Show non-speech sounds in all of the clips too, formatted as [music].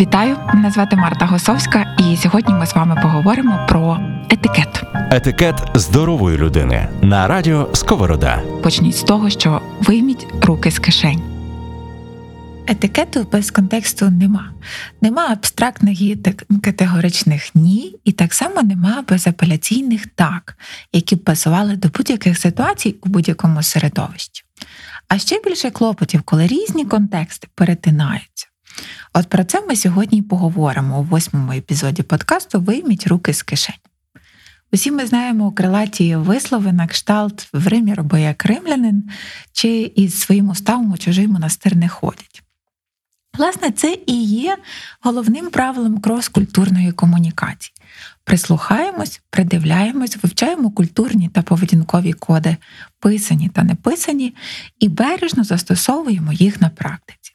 Вітаю! Мене звати Марта Госовська, і сьогодні ми з вами поговоримо про етикет. Етикет здорової людини на радіо Сковорода. Почніть з того, що вийміть руки з кишень. Етикету без контексту нема. Нема абстрактних і категоричних ні, і так само нема безапеляційних так, які б пасували до будь-яких ситуацій у будь-якому середовищі. А ще більше клопотів, коли різні контексти перетинаються. От про це ми сьогодні поговоримо у восьмому епізоді подкасту Вийміть руки з кишень. Усі ми знаємо крилаті вислови на кшталт в Римі роби як римлянин, чи із своїм уставом у чужий монастир не ходять. Власне, це і є головним правилом крос-культурної комунікації. Прислухаємось, придивляємось, вивчаємо культурні та поведінкові коди, писані та неписані, і бережно застосовуємо їх на практиці.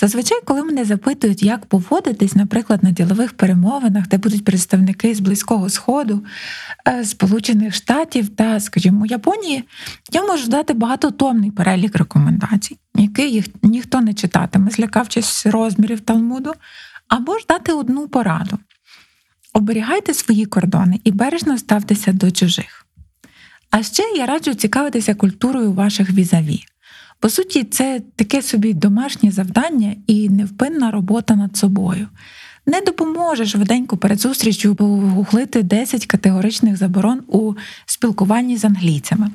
Зазвичай, коли мене запитують, як поводитись, наприклад, на ділових перемовинах, де будуть представники з Близького Сходу, е, Сполучених Штатів та, скажімо, Японії, я можу дати багатотомний перелік рекомендацій, який їх ніхто не читатиме, злякавшись розмірів Талмуду, або ж дати одну пораду. Оберігайте свої кордони і бережно ставтеся до чужих. А ще я раджу цікавитися культурою ваших візаві. По суті, це таке собі домашнє завдання і невпинна робота над собою. Не допоможе швиденько перед зустрічю погуглити 10 категоричних заборон у спілкуванні з англійцями.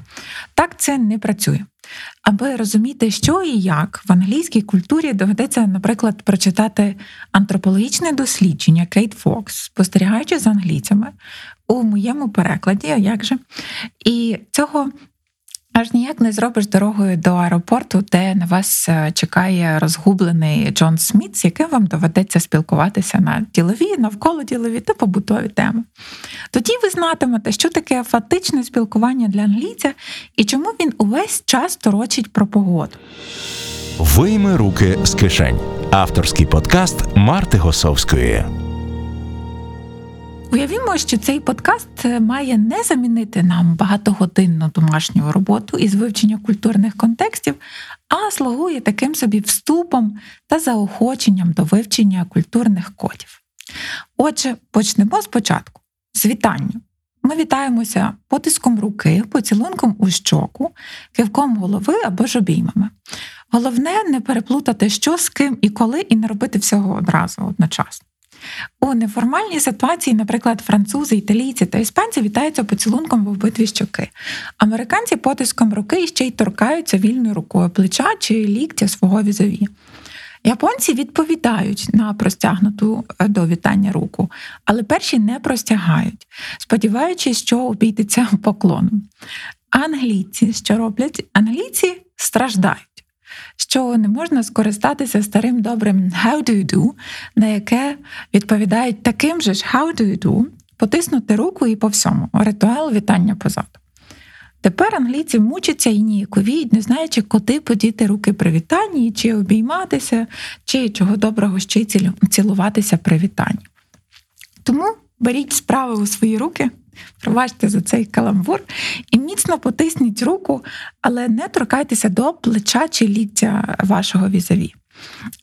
Так це не працює. Аби розуміти, що і як в англійській культурі доведеться, наприклад, прочитати антропологічне дослідження Кейт Фокс, спостерігаючи з англійцями у моєму перекладі, а як же? І цього Аж ніяк не зробиш дорогою до аеропорту, де на вас е, чекає розгублений Джон Сміт, з яким вам доведеться спілкуватися на ділові, навколо ділові та побутові теми. Тоді ви знатимете, що таке фатичне спілкування для англійця і чому він увесь час торочить про погоду. Вийми руки з кишень. Авторський подкаст Марти Госовської. Уявімо, що цей подкаст має не замінити нам багатогодинну домашню роботу із вивчення культурних контекстів, а слугує таким собі вступом та заохоченням до вивчення культурних кодів. Отже, почнемо спочатку з вітання. Ми вітаємося потиском руки, поцілунком у щоку, кивком голови або ж обіймами. Головне не переплутати, що з ким і коли, і не робити всього одразу одночасно. У неформальній ситуації, наприклад, французи, італійці та іспанці вітаються поцілунком в обидві щоки. Американці потиском руки ще й торкаються вільною рукою плеча чи ліктя свого візові. Японці відповідають на простягнуту е, до вітання руку, але перші не простягають, сподіваючись, що обійдеться поклоном. Англійці, що роблять? Англійці страждають що не можна скористатися старим добрим «how do you do», на яке відповідають таким же ж «how do you do», потиснути руку і по всьому ритуал вітання позаду. Тепер англійці мучаться і ніяковіють, не знаючи, куди подіти руки при вітанні, чи обійматися, чи чого доброго ще цілуватися при вітанні. Тому беріть справи у свої руки. Пробачте за цей каламбур і міцно потисніть руку, але не торкайтеся до плеча чи ліктя вашого візаві.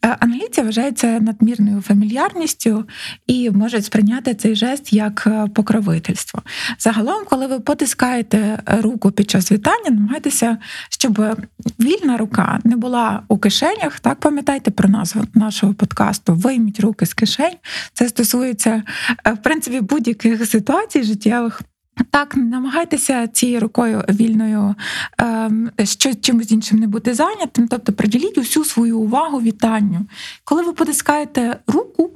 Е, англійці вважаються надмірною фамільярністю і можуть сприйняти цей жест як е, покровительство. Загалом, коли ви потискаєте руку під час вітання, намагайтеся, щоб вільна рука не була у кишенях. Так пам'ятайте про назву нашого подкасту Вийміть руки з кишень. Це стосується е, в принципі будь-яких ситуацій життєвих. Так, намагайтеся цією рукою вільною ем, що чимось іншим не бути зайнятим, тобто приділіть усю свою увагу вітанню. Коли ви потискаєте руку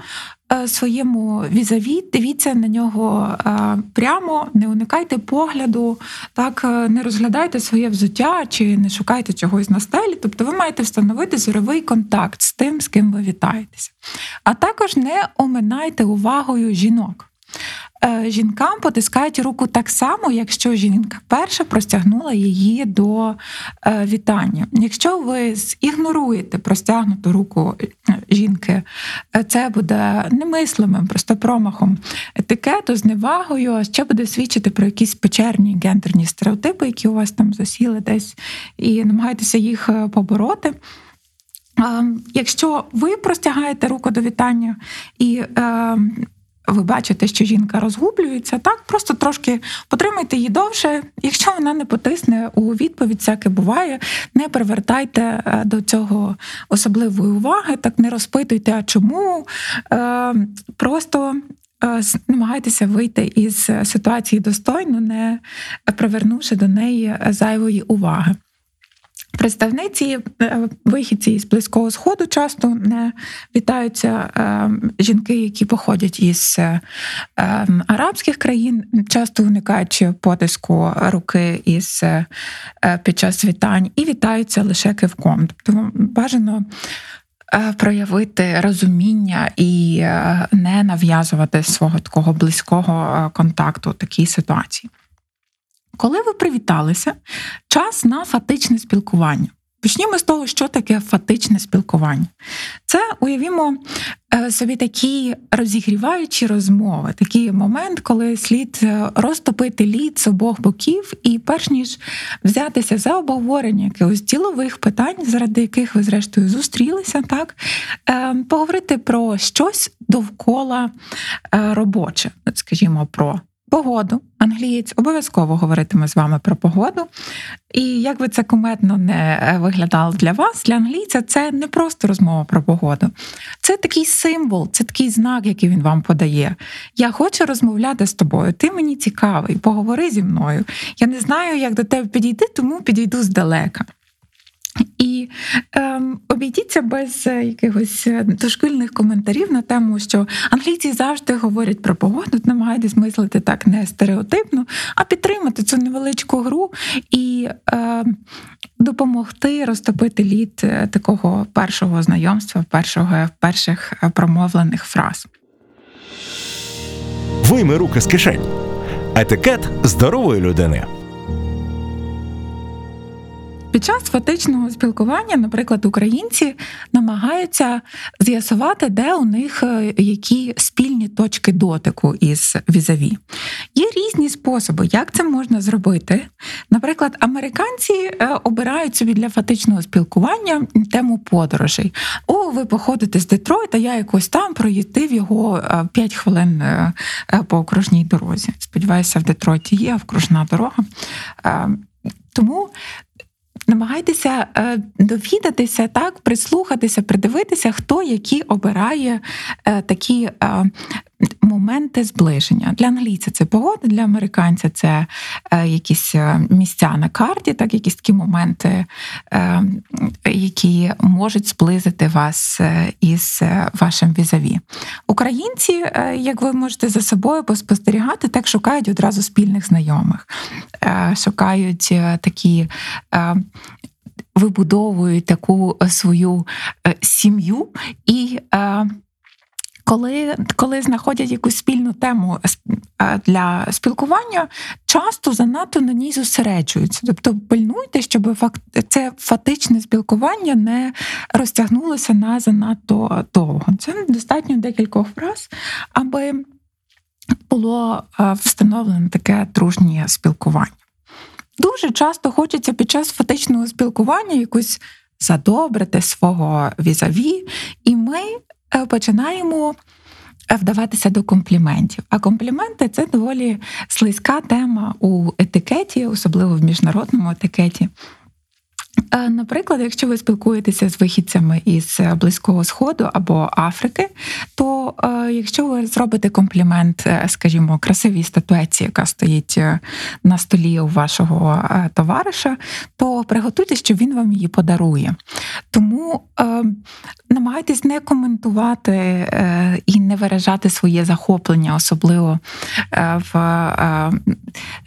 е, своєму візаві, дивіться на нього е, прямо, не уникайте погляду, так е, не розглядайте своє взуття чи не шукайте чогось на стелі. Тобто ви маєте встановити зоровий контакт з тим, з ким ви вітаєтеся. А також не оминайте увагою жінок. Е, жінкам потискають руку так само, якщо жінка перша простягнула її до е, вітання. Якщо ви зігноруєте простягнуту руку е, жінки, це буде немислимим, просто промахом етикету, зневагою, а ще буде свідчити про якісь печерні гендерні стереотипи, які у вас там засіли десь, і намагайтеся їх побороти. Якщо ви простягаєте руку до вітання і ви бачите, що жінка розгублюється, так просто трошки потримайте її довше. Якщо вона не потисне у відповідь, всяке буває, не привертайте е, до цього особливої уваги, так не розпитуйте, а чому. Е, просто е, намагайтеся вийти із ситуації достойно, не привернувши до неї зайвої уваги. Представниці е, вихідці із близького сходу часто не вітаються е, жінки, які походять із е, арабських країн, часто уникаючи потиску руки із під час вітань, і вітаються лише кивком. Тобто бажано. Проявити розуміння і не нав'язувати свого такого близького контакту в такій ситуації. Коли ви привіталися, час на фатичне спілкування. Почнімо з того, що таке фатичне спілкування. Це уявімо е, собі такі розігріваючі розмови, такий момент, коли слід е, розтопити лід з обох боків, і перш ніж взятися за обговорення якихось ділових питань, заради яких ви, зрештою, зустрілися, так е, поговорити про щось довкола робоче, скажімо, про погоду. Англієць обов'язково говоритиме з вами про погоду. І як би це куметно не е, виглядало для вас, для англійця це не просто розмова про погоду. Це такий символ, це такий знак, який він вам подає. Я хочу розмовляти з тобою, ти мені цікавий, поговори зі мною. Я не знаю, як до тебе підійти, тому підійду здалека. І ем, обійдіться без е, якихось е, дошкільних коментарів на тему, що англійці завжди говорять про погоду, намагайтесь мислити так не стереотипно, а підтримати цю невеличку гру і ем, допомогти розтопити лід е, такого першого знайомства, першого перших промовлених фраз. Вийми руки з кишень. Етикет здорової людини. Під час фатичного спілкування, наприклад, українці намагаються з'ясувати, де у них е, які спільні точки дотику із візаві. Є різні способи, як це можна зробити. Наприклад, американці е, обирають собі для фатичного спілкування тему подорожей. О, ви походите з Детройта, я якось там проїздив його 5 е, хвилин по окружній дорозі. Сподіваюся, в Детройті є окружна дорога. Тому намагайтеся е, довідатися, так, прислухатися, придивитися, хто які обирає е, такі е, моменти зближення. Для англійця це погода, для американця це е, якісь е, місця на карті, так, якісь такі моменти, е, які можуть зблизити вас із вашим візаві. Українці, як ви можете за собою поспостерігати, так шукають одразу спільних знайомих, шукають такі. Вибудовують таку свою сім'ю і коли коли знаходять якусь спільну тему для спілкування, часто занадто на ній зосереджуються. Тобто пильнуйте, щоб це фатичне спілкування не розтягнулося на занадто довго. Це достатньо декількох фраз, аби було встановлене таке дружнє спілкування. Дуже часто хочеться під час фатичного спілкування якось задобрити свого візаві, і ми починаємо е, вдаватися до компліментів. А компліменти це доволі слизька тема у етикеті, особливо в міжнародному етикеті. Е, наприклад, якщо ви спілкуєтеся з вихідцями із Близького Сходу або Африки, то якщо ви зробите комплімент, скажімо, красивій статуеці, яка стоїть на столі у вашого товариша, то приготуйтесь, що він вам її подарує. Тому намагайтесь не коментувати е, і не виражати своє захоплення, особливо е, в е,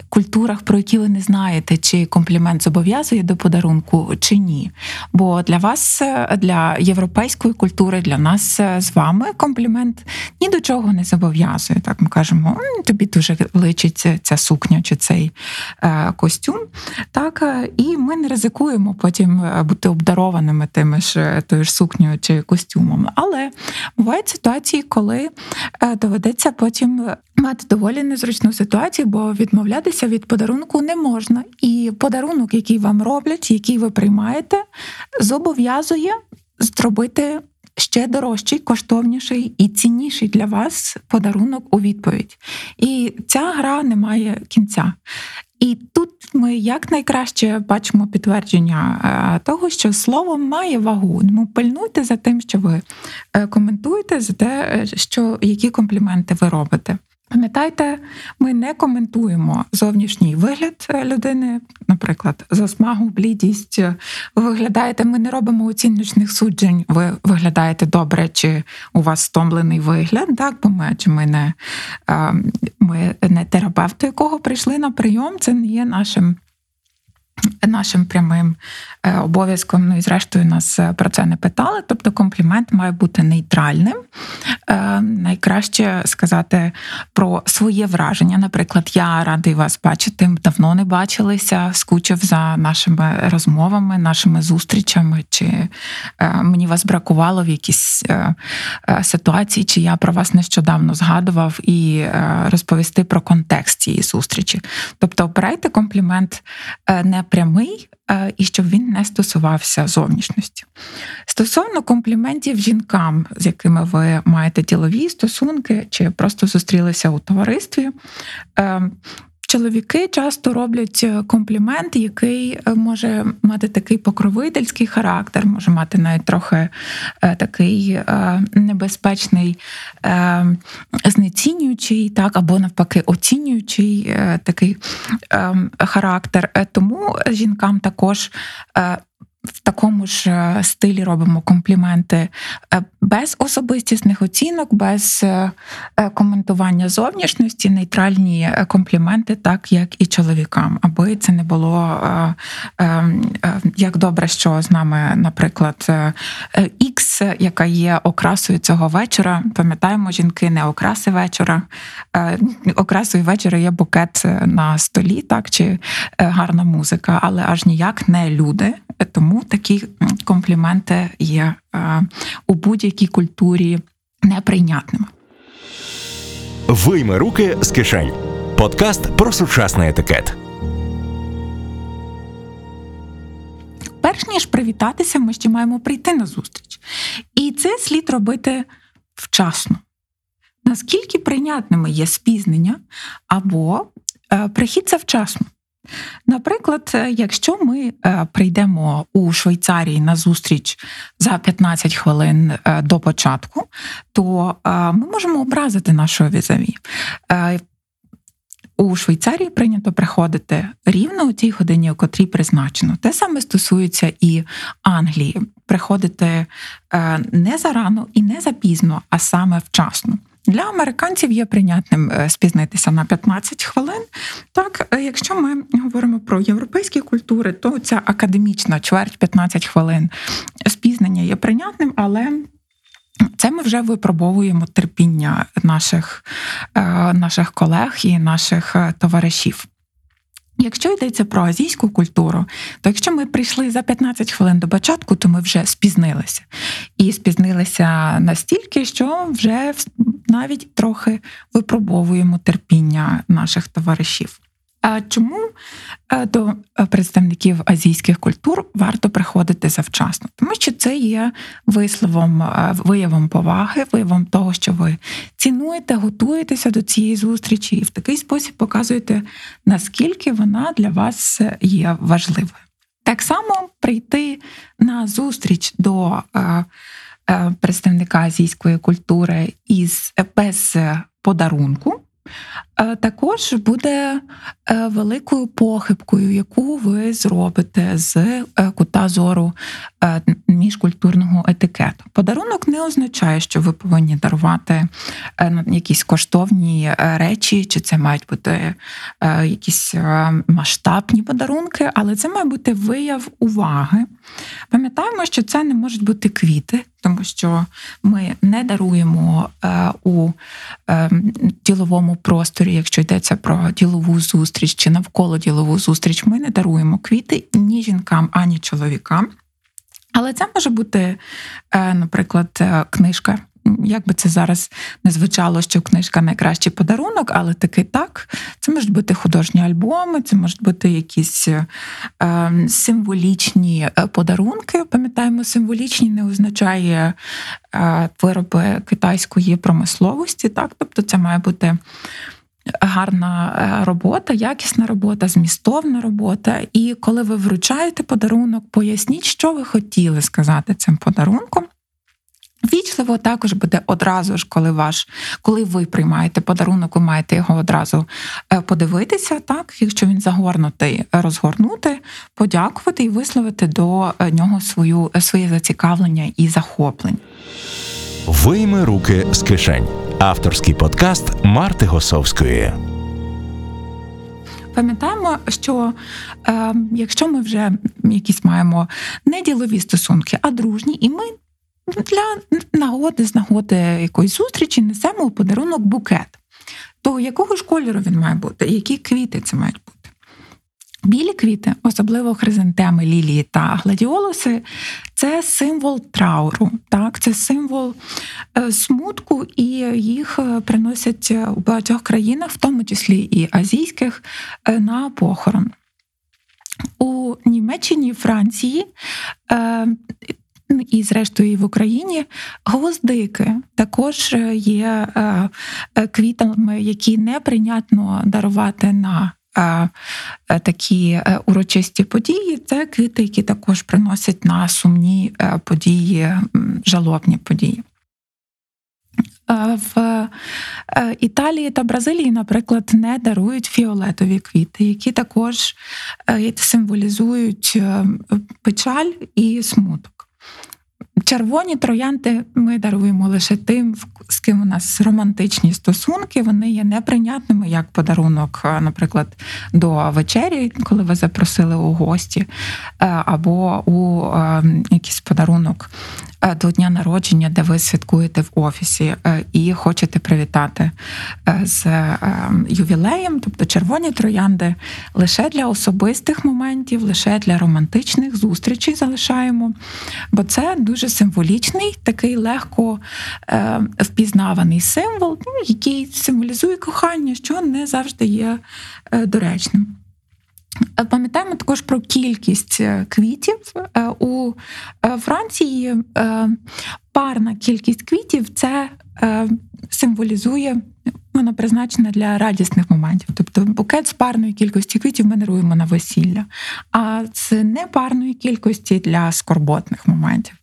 культурах, про які ви не знаєте, чи комплімент зобов'язує до подарунку чи ні. Бо для вас, для європейської культури, для нас з вами комплімент ні до чого не зобов'язує. Так ми кажемо, тобі дуже личить ця сукня чи цей костюм. Так, І ми не ризикуємо потім бути обдарованими тими ж тою ж сукнею чи костюмом. Але бувають ситуації, коли е, доведеться потім мати доволі незручну ситуацію, бо відмовлятися від подарунку не можна. І подарунок, який вам роблять, який ви приймаєте, зобов'язує. зробити ще дорожчий, коштовніший і цінніший для вас подарунок у відповідь. І ця гра не має кінця. І тут ми якнайкраще бачимо підтвердження е, того, що слово має вагу. Тому пильнуйте за тим, що ви е, коментуєте, за те, е, що які компліменти ви робите. Пам'ятайте, ми не коментуємо зовнішній вигляд людини, наприклад, засмагу, блідість. Ви виглядаєте, ми не робимо оціночних суджень. Ви виглядаєте добре, чи у вас стомлений вигляд, так бо ми чи ми не ми не терапевт, до якого прийшли на прийом. Це не є нашим нашим прямим е, обов'язком. Ну і зрештою нас е, про це не питали. Тобто комплімент має бути нейтральним. Е, найкраще сказати про своє враження. Наприклад, я радий вас бачити, давно не бачилися, скучив за нашими розмовами, нашими зустрічами, чи мені вас бракувало в якійсь ситуації, чи я про вас нещодавно згадував і розповісти про контекст цієї зустрічі. Тобто, обирайте комплімент не прямий е, і щоб він не стосувався зовнішності. Стосовно компліментів жінкам, з якими ви маєте ділові стосунки, чи просто зустрілися у товаристві. Чоловіки часто роблять е, комплімент, який е, може мати такий покровительський характер, може мати навіть трохи е, такий небезпечний, знецінюючий, так або навпаки, оцінюючий такий характер. Тому жінкам також в такому ж е, стилі робимо компліменти е, без особистісних оцінок, без е, коментування зовнішності, нейтральні компліменти, так як і чоловікам, аби це не було як добре, що з нами, наприклад, Ікс, яка є окрасою цього вечора. Пам'ятаємо, жінки не окраси вечора. Окрасою вечора є букет на столі, так чи гарна музика, але аж ніяк не люди. Тому такі компліменти є е, у будь-якій культурі неприйнятними. Вийми руки з кишень. Подкаст про сучасний етикет. Перш ніж привітатися, ми ще маємо прийти на зустріч. І це слід робити вчасно. Наскільки прийнятними є спізнення або е, прихід завчасно. Наприклад, е, якщо ми е, прийдемо у Швейцарії на зустріч за 15 хвилин до початку, то ми можемо образити нашого візаві. У Швейцарії прийнято приходити рівно у тій годині, у котрій призначено. Те саме стосується і Англії. Приходити не зарано і не запізно, а саме вчасно. Для американців є прийнятним е, спізнитися на 15 хвилин. Так, е, якщо ми говоримо про європейські культури, то ця академічна чверть 15 хвилин спізнення є прийнятним, але це ми вже випробовуємо терпіння наших, е, наших колег і наших товаришів. Якщо йдеться про азійську культуру, то якщо ми прийшли за 15 хвилин до початку, то ми вже спізнилися. І спізнилися настільки, що вже навіть трохи випробовуємо терпіння наших товаришів. Чому е, до е, представників азійських культур варто приходити завчасно? Тому що це є висловом, е, виявом поваги, виявом того, що ви цінуєте, готуєтеся до цієї зустрічі, і в такий спосіб показуєте, наскільки вона для вас є важливою. Так само прийти на зустріч до представника азійської культури із без подарунку. Е, також буде е, великою похибкою, яку ви зробите з е, кута зору міжкультурного етикету. Подарунок не означає, що ви повинні дарувати якісь коштовні речі, чи це мають бути якісь масштабні подарунки, але це має бути вияв уваги. Пам'ятаємо, що це не можуть бути квіти, тому що ми не даруємо у діловому просторі, якщо йдеться про ділову зустріч чи навколо ділову зустріч, ми не даруємо квіти ні жінкам, ані чоловікам. Але це може бути, е, наприклад, е, книжка як би це зараз не звучало, що книжка найкращий подарунок, але таки так. Це можуть бути художні альбоми, це можуть бути якісь е, символічні е, подарунки. Пам'ятаємо, символічні не означає е, вироби китайської промисловості, так, тобто це має бути гарна е, робота, якісна робота, змістовна робота. І коли ви вручаєте подарунок, поясніть, що ви хотіли сказати цим подарунком. Вічливо також буде одразу ж, коли ваш, коли ви приймаєте подарунок, ви маєте його одразу е, подивитися, так, якщо він загорнутий, розгорнути, подякувати і висловити до е, нього свою, своє зацікавлення і захоплення. Вийми руки з кишень. Авторський подкаст Марти Госовської. Пам'ятаємо, що е, якщо ми вже якісь маємо не ділові стосунки, а дружні, і ми для нагоди з нагоди якоїсь зустрічі несемо у подарунок букет, то якого ж кольору він має бути? Які квіти це мають бути? Білі квіти, особливо хризантеми, лілії та гладіолуси, це символ трауру, так, це символ е, смутку, і їх е, приносять у багатьох країнах, в тому числі і азійських, е, на похорон. У Німеччині, Франції. І, зрештою, і в Україні гвоздики також є квітами, які неприйнятно дарувати на Е, такі е, урочисті події, це квіти, які також приносять на сумні е, події, жалобні події. В Італії та Бразилії, наприклад, не дарують фіолетові квіти, які також символізують печаль і смуток. Червоні троянди ми даруємо лише тим, з ким у нас романтичні стосунки. Вони є неприйнятними як подарунок, е, наприклад, до вечері, коли ви запросили у гості, е, або у е, якийсь подарунок до дня народження, де ви святкуєте в офісі е, і хочете привітати е, з ювілеєм, тобто червоні троянди лише для особистих моментів, лише для романтичних зустрічей залишаємо, бо це дуже символічний, такий легко впізнаваний символ, ну, який символізує кохання, що не завжди є доречним. Е, пам'ятаємо також про кількість е, квітів е, у Франції. Парна кількість квітів це символізує, вона призначена для радісних моментів. Тобто букет з парної кількості квітів ми даруємо на весілля, а з непарної кількості для скорботних моментів.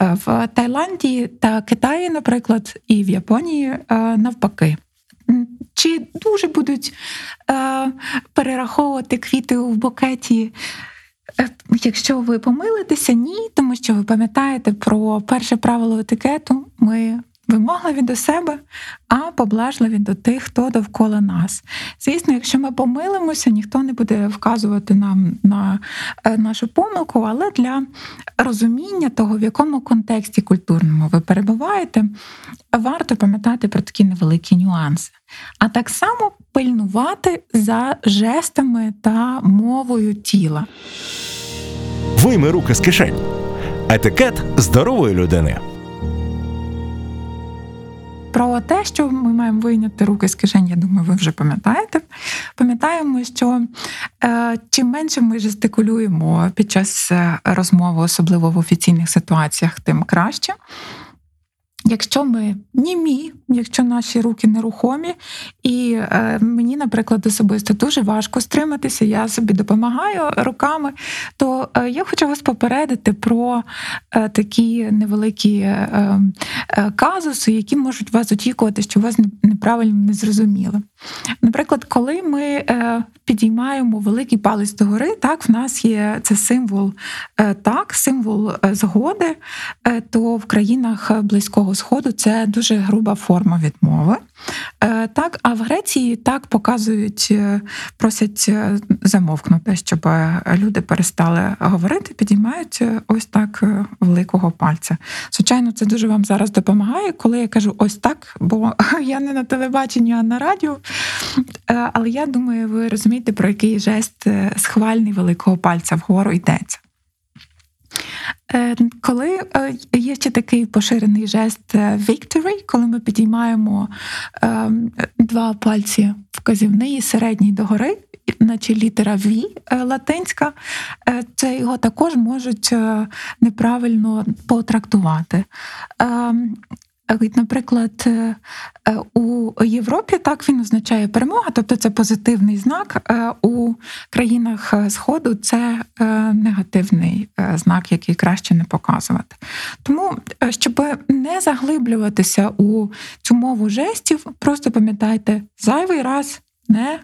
В Таїланді та Китаї, наприклад, і в Японії навпаки. Чи дуже будуть е, перераховувати квіти у букеті? Е, якщо ви помилитеся, ні, тому що ви пам'ятаєте про перше правило етикету, ми Вимогливі до себе, а поблажливі до тих, хто довкола нас. Звісно, якщо ми помилимося, ніхто не буде вказувати нам на е, нашу помилку, але для розуміння того, в якому контексті культурному ви перебуваєте, варто пам'ятати про такі невеликі нюанси. А так само пильнувати за жестами та мовою тіла. Вийми руки з кишень. Етикет здорової людини про те, що ми маємо вийняти руки з кишень, я думаю, ви вже пам'ятаєте. Пам'ятаємо, що е, чим менше ми жестикулюємо під час е, розмови, особливо в офіційних ситуаціях, тим краще. Якщо ми німі, якщо наші руки нерухомі, і е, мені, наприклад, особисто дуже важко стриматися, я собі допомагаю руками, то е, я хочу вас попередити про е, такі невеликі е, е, казуси, які можуть вас очікувати, що вас неправильно не зрозуміли. Наприклад, коли ми е, підіймаємо великий палець догори, так в нас є це символ е, так, символ згоди, то в країнах близького сходу це дуже груба форма відмови. Е, так, а в Греції так показують, е, просять е, замовкнути, щоб люди перестали говорити, підіймають ось так великого пальця. Звичайно, це дуже вам зараз допомагає, коли я кажу ось так, бо [laughs] я не на телебаченні, а на радіо. Але я думаю, ви розумієте, про який жест схвальний великого пальця вгору йдеться. Е, коли е, є ще такий поширений жест victory, коли ми підіймаємо два пальці вказівний і середній догори, наче літера V латинська, це його також можуть неправильно потрактувати. Ем, Наприклад, е, е, у Європі так він означає перемога, тобто це позитивний знак. Е, у країнах Сходу це негативний знак, який краще не показувати. Тому, щоб не заглиблюватися у цю мову жестів, просто пам'ятайте зайвий раз не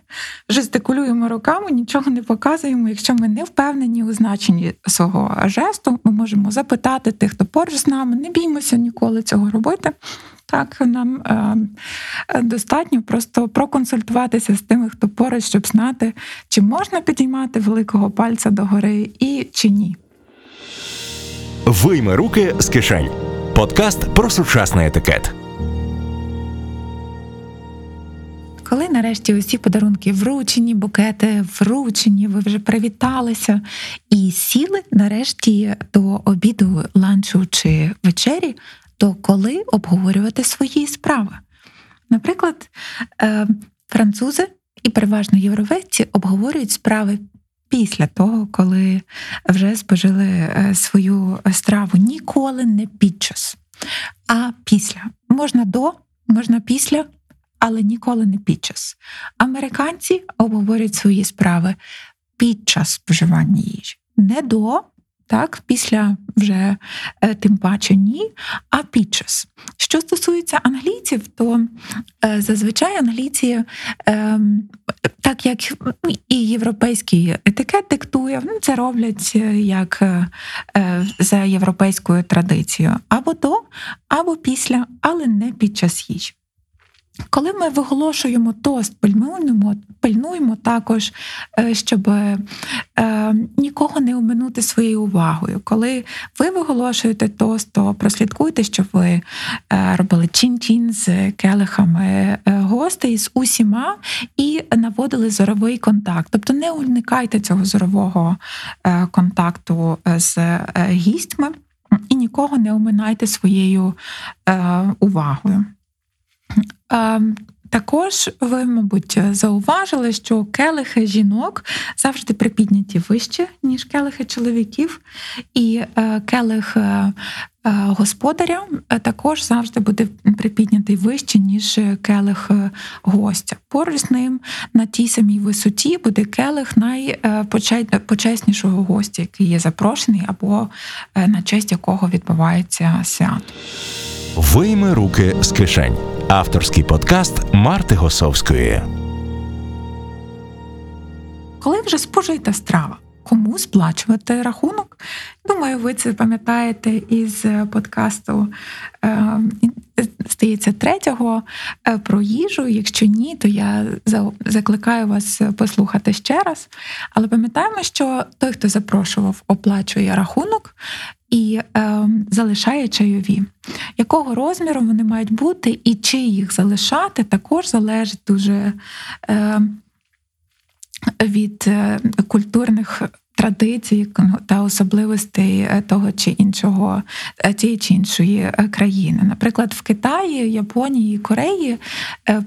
жестикулюємо руками, нічого не показуємо. Якщо ми не впевнені у значенні свого жесту, ми можемо запитати тих, хто поруч з нами, не біймося ніколи цього робити. Так, нам е, достатньо просто проконсультуватися з тими, хто поруч, щоб знати, чи можна підіймати великого пальця догори і чи ні. Вийми руки з кишень. Подкаст про сучасний етикет. Коли нарешті усі подарунки вручені, букети вручені, ви вже привіталися і сіли нарешті до обіду, ланчу чи вечері, то коли обговорювати свої справи? Наприклад, е, французи і переважно євроведці обговорюють справи. Після того, коли вже спожили е, свою страву ніколи не під час, а після можна до, можна після, але ніколи не під час. Американці обговорюють свої справи під час споживання їжі, не до. Так, після вже е, тим паче ні, а під час. Що стосується англійців, то е, зазвичай англійці, е, так як і європейський етикет диктує, це роблять як за європейською традицією або до, або після, але не під час їжі. Коли ми виголошуємо тост, пильнуємо, пильнуємо також, е, щоб е, нікого не оминути своєю увагою. Коли ви виголошуєте тост, то прослідкуйте, щоб ви е, робили чин-чин з келихами гостей з усіма і наводили зоровий контакт. Тобто не уникайте цього зорового контакту з гістьми і нікого не оминайте своєю увагою. Також ви, мабуть, зауважили, що келихи жінок завжди припідняті вище, ніж келихи чоловіків, і е, келих е, е, господаря також завжди буде припіднятий вище, ніж келих гостя. Поруч з ним на тій самій висоті буде келих найпочеснішого гостя, який є запрошений, або на честь якого відбувається свято. Вийми руки з кишень. Авторський подкаст Марти Госовської. Коли вже спожита страва, кому сплачувати рахунок? Думаю, ви це пам'ятаєте із подкасту е, здається, третього е, про їжу. Якщо ні, то я закликаю вас послухати ще раз. Але пам'ятаємо, що той, хто запрошував, оплачує рахунок і е, залишає чайові. Якого розміру вони мають бути, і чи їх залишати, також залежить дуже е, від е, культурних традицій та особливостей е, того чи іншого е, тієї чи іншої е, країни. Наприклад, в Китаї, Японії, Кореї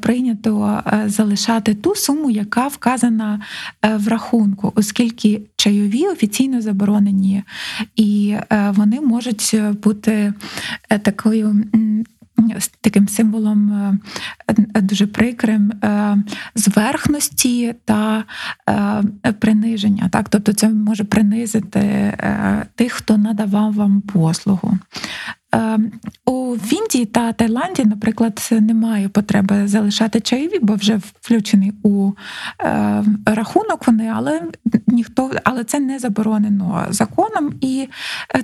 прийнято залишати ту суму, яка вказана в рахунку, оскільки чайові офіційно заборонені, і вони можуть бути такою таким символом е, дуже прикрим е, зверхності та е, приниження. Так? Тобто це може принизити тих, хто надавав вам послугу. У Індії та Таїланді, наприклад, немає потреби залишати чайові, бо вже включений у рахунок вони, але ніхто, але це не заборонено законом, і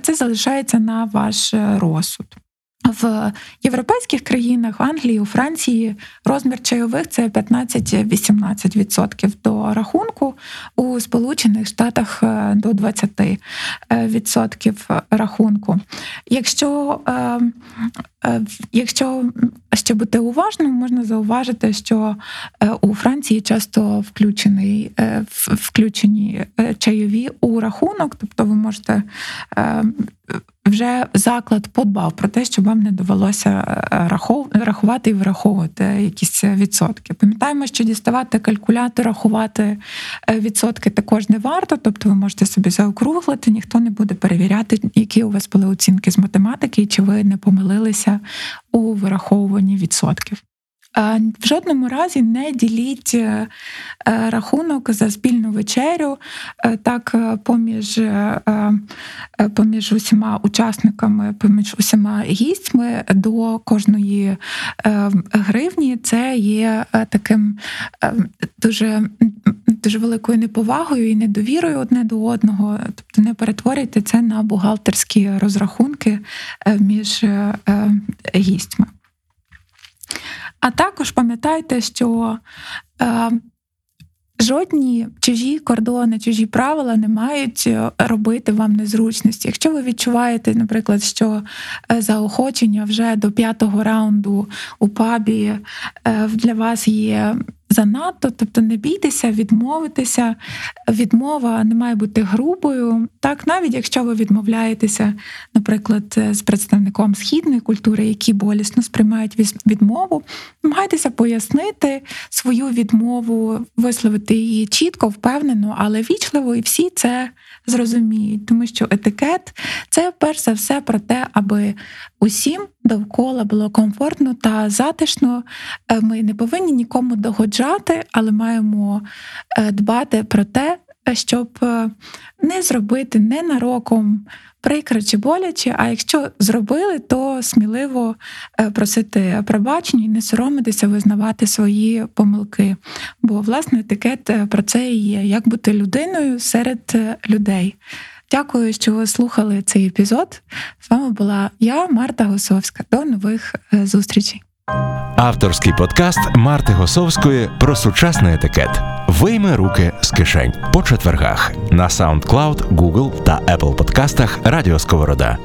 це залишається на ваш розсуд. В європейських країнах, в Англії, у Франції розмір чайових це 15-18% до рахунку, у Сполучених Штатах е, до 20% рахунку. Якщо е, е, якщо ще бути уважним, можна зауважити, що у Франції часто включений, включені чайові у рахунок, тобто ви можете вже заклад подбав про те, щоб вам не довелося е, рахувати і враховувати якісь відсотки. Пам'ятаємо, що діставати калькулятор, рахувати е, відсотки також не варто, тобто ви можете собі заокруглити, ніхто не буде перевіряти, які у вас були оцінки з математики, і чи ви не помилилися у вираховуванні відсотків. В жодному разі не діліть е, е, рахунок за спільну вечерю е, так поміж поміж усіма учасниками, поміж усіма гістьми до кожної гривні. Це є таким дуже дуже великою неповагою і недовірою одне до одного. Тобто не перетворюйте це на бухгалтерські розрахунки між гістьми. А також пам'ятайте, що е, жодні чужі кордони, чужі правила не мають е, робити вам незручності. Якщо ви відчуваєте, наприклад, що е, заохочення вже до п'ятого раунду у пабі е, для вас є занадто, тобто не бійтеся, відмовитися. Відмова не має бути грубою. Так, навіть якщо ви відмовляєтеся, наприклад, з представником східної культури, які болісно сприймають відмову, намагайтеся пояснити свою відмову, висловити її чітко, впевнено, але вічливо, і всі це зрозуміють, тому що етикет це перш за все про те, аби усім довкола було комфортно та затишно. Е, ми не повинні нікому догоджати, але маємо е, дбати про те, щоб е, не зробити ненароком прикро чи боляче. А якщо зробили, то сміливо просити пробачення і не соромитися, визнавати свої помилки. Бо власне етикет про це і є як бути людиною серед людей. Дякую, що ви слухали цей епізод. З вами була я, Марта Госовська. До нових е, зустрічей. Авторський подкаст Марти Госовської про сучасний етикет. Вийми руки з кишень по четвергах на SoundCloud, Google та Apple подкастах Радіо Сковорода.